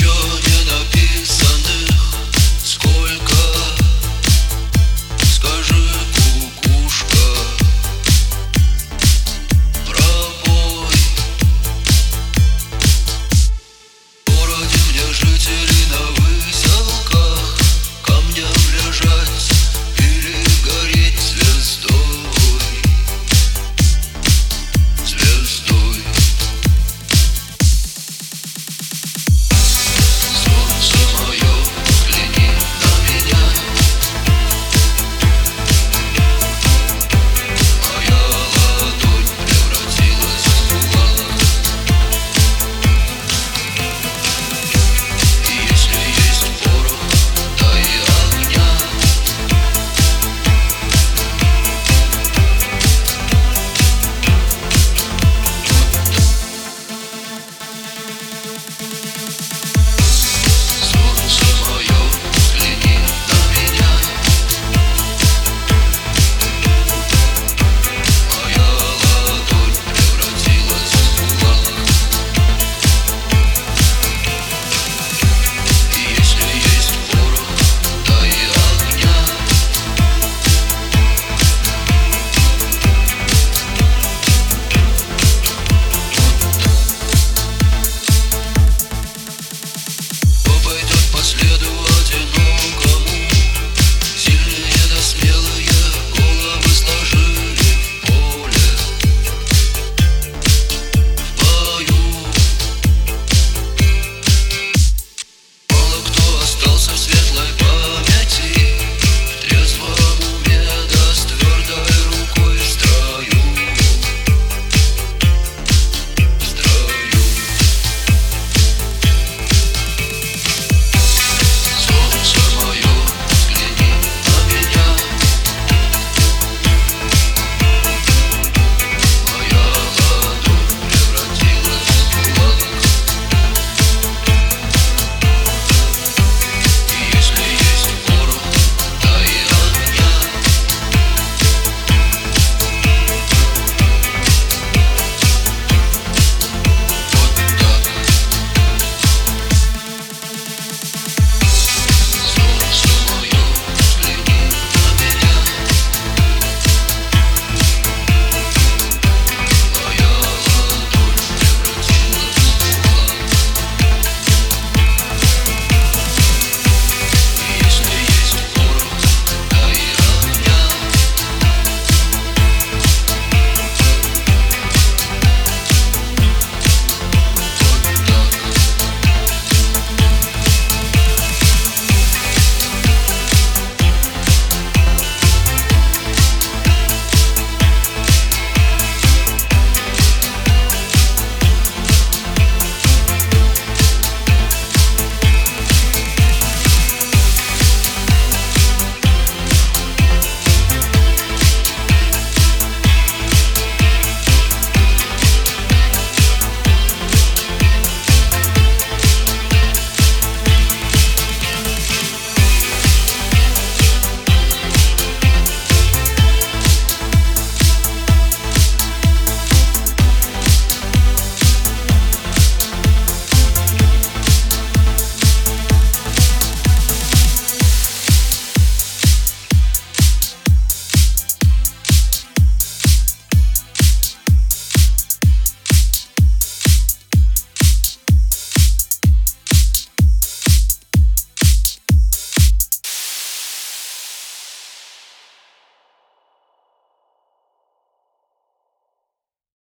Should.